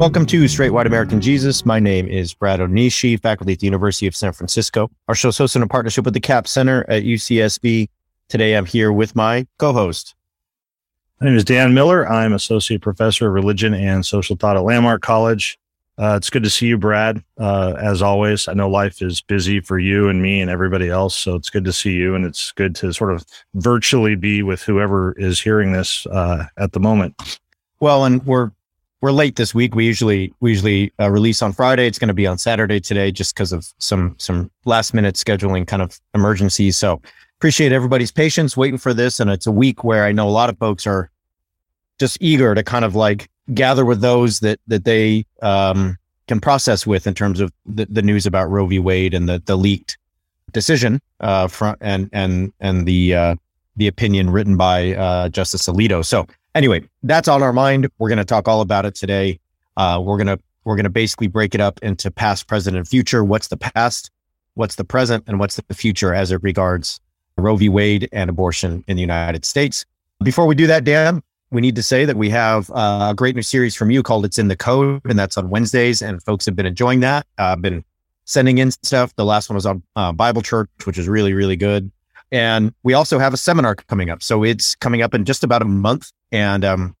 Welcome to Straight White American Jesus. My name is Brad Onishi, faculty at the University of San Francisco. Our show is hosted in partnership with the Capps Center at UCSB. Today I'm here with my co host. My name is Dan Miller. I'm Associate Professor of Religion and Social Thought at Landmark College. Uh, it's good to see you, Brad. Uh, as always, I know life is busy for you and me and everybody else. So it's good to see you. And it's good to sort of virtually be with whoever is hearing this uh, at the moment. Well, and we're we're late this week. We usually we usually uh, release on Friday. It's going to be on Saturday today, just because of some some last minute scheduling kind of emergencies. So appreciate everybody's patience waiting for this. And it's a week where I know a lot of folks are just eager to kind of like gather with those that that they um, can process with in terms of the, the news about Roe v. Wade and the the leaked decision uh, from and and and the uh, the opinion written by uh, Justice Alito. So anyway, that's on our mind. We're going to talk all about it today. Uh, we're going to we're going to basically break it up into past, present, and future. What's the past? What's the present? And what's the future as it regards Roe v. Wade and abortion in the United States? Before we do that, Dan, we need to say that we have uh, a great new series from you called "It's in the Code," and that's on Wednesdays. And folks have been enjoying that. I've uh, been sending in stuff. The last one was on uh, Bible Church, which is really really good. And we also have a seminar coming up. So it's coming up in just about a month. And um,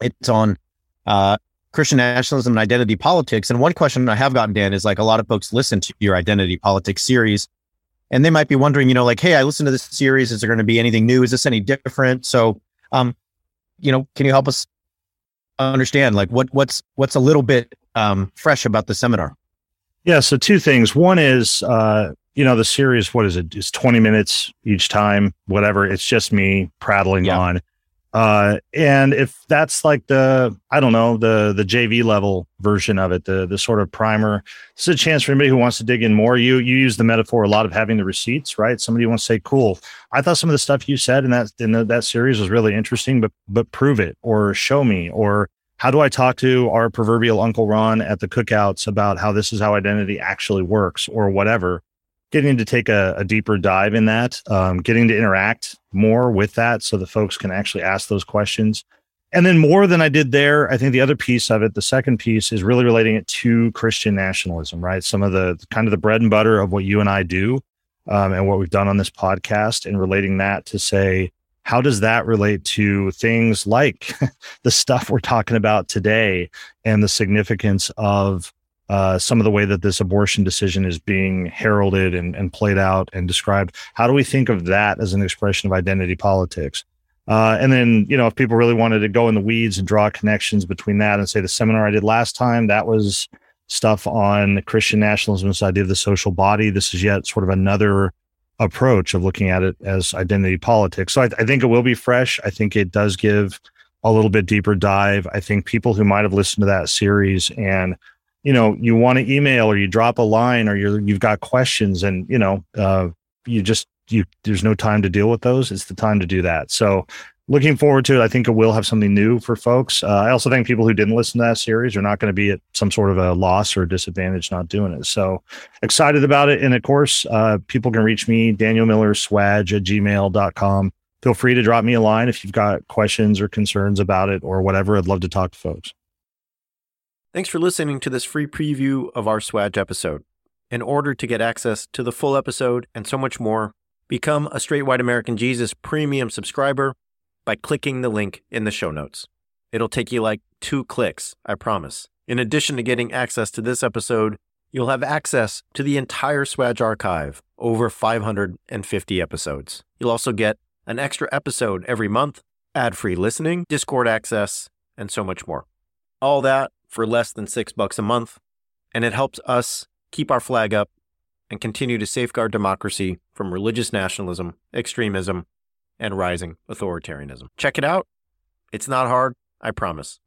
it's on uh, Christian nationalism and identity politics. And one question I have gotten, Dan, is like a lot of folks listen to your identity politics series and they might be wondering, you know, like, hey, I listened to this series. Is there going to be anything new? Is this any different? So, um, you know, can you help us understand like what what's what's a little bit um, fresh about the seminar? Yeah. So two things. One is uh, you know, the series, what is it? It's 20 minutes each time, whatever. It's just me prattling yeah. on. Uh, and if that's like the, I don't know, the, the JV level version of it, the, the sort of primer, this is a chance for anybody who wants to dig in more. You, you use the metaphor a lot of having the receipts, right? Somebody wants to say, cool. I thought some of the stuff you said in that, in the, that series was really interesting, but, but prove it or show me, or how do I talk to our proverbial Uncle Ron at the cookouts about how this is how identity actually works or whatever? Getting to take a, a deeper dive in that, um, getting to interact more with that so that folks can actually ask those questions. And then more than I did there, I think the other piece of it, the second piece is really relating it to Christian nationalism, right? Some of the kind of the bread and butter of what you and I do um, and what we've done on this podcast and relating that to say, how does that relate to things like the stuff we're talking about today and the significance of uh, some of the way that this abortion decision is being heralded and, and played out and described. How do we think of that as an expression of identity politics? Uh, and then, you know, if people really wanted to go in the weeds and draw connections between that and say the seminar I did last time, that was stuff on Christian nationalism, this idea of the social body. This is yet sort of another approach of looking at it as identity politics. So I, I think it will be fresh. I think it does give a little bit deeper dive. I think people who might have listened to that series and you know you want to email or you drop a line or you're you've got questions and you know uh, you just you there's no time to deal with those. It's the time to do that. So looking forward to it. I think it will have something new for folks. Uh, i also think people who didn't listen to that series. Are not going to be at some sort of a loss or disadvantage not doing it. So excited about it. And of course uh, people can reach me daniel miller swag at gmail.com feel free to drop me a line if you've got questions or concerns about it or whatever. I'd love to talk to folks Thanks for listening to this free preview of our Swag episode. In order to get access to the full episode and so much more, become a Straight White American Jesus premium subscriber by clicking the link in the show notes. It'll take you like two clicks, I promise. In addition to getting access to this episode, you'll have access to the entire Swag archive, over 550 episodes. You'll also get an extra episode every month, ad free listening, Discord access, and so much more. All that for less than six bucks a month, and it helps us keep our flag up and continue to safeguard democracy from religious nationalism, extremism, and rising authoritarianism. Check it out. It's not hard, I promise.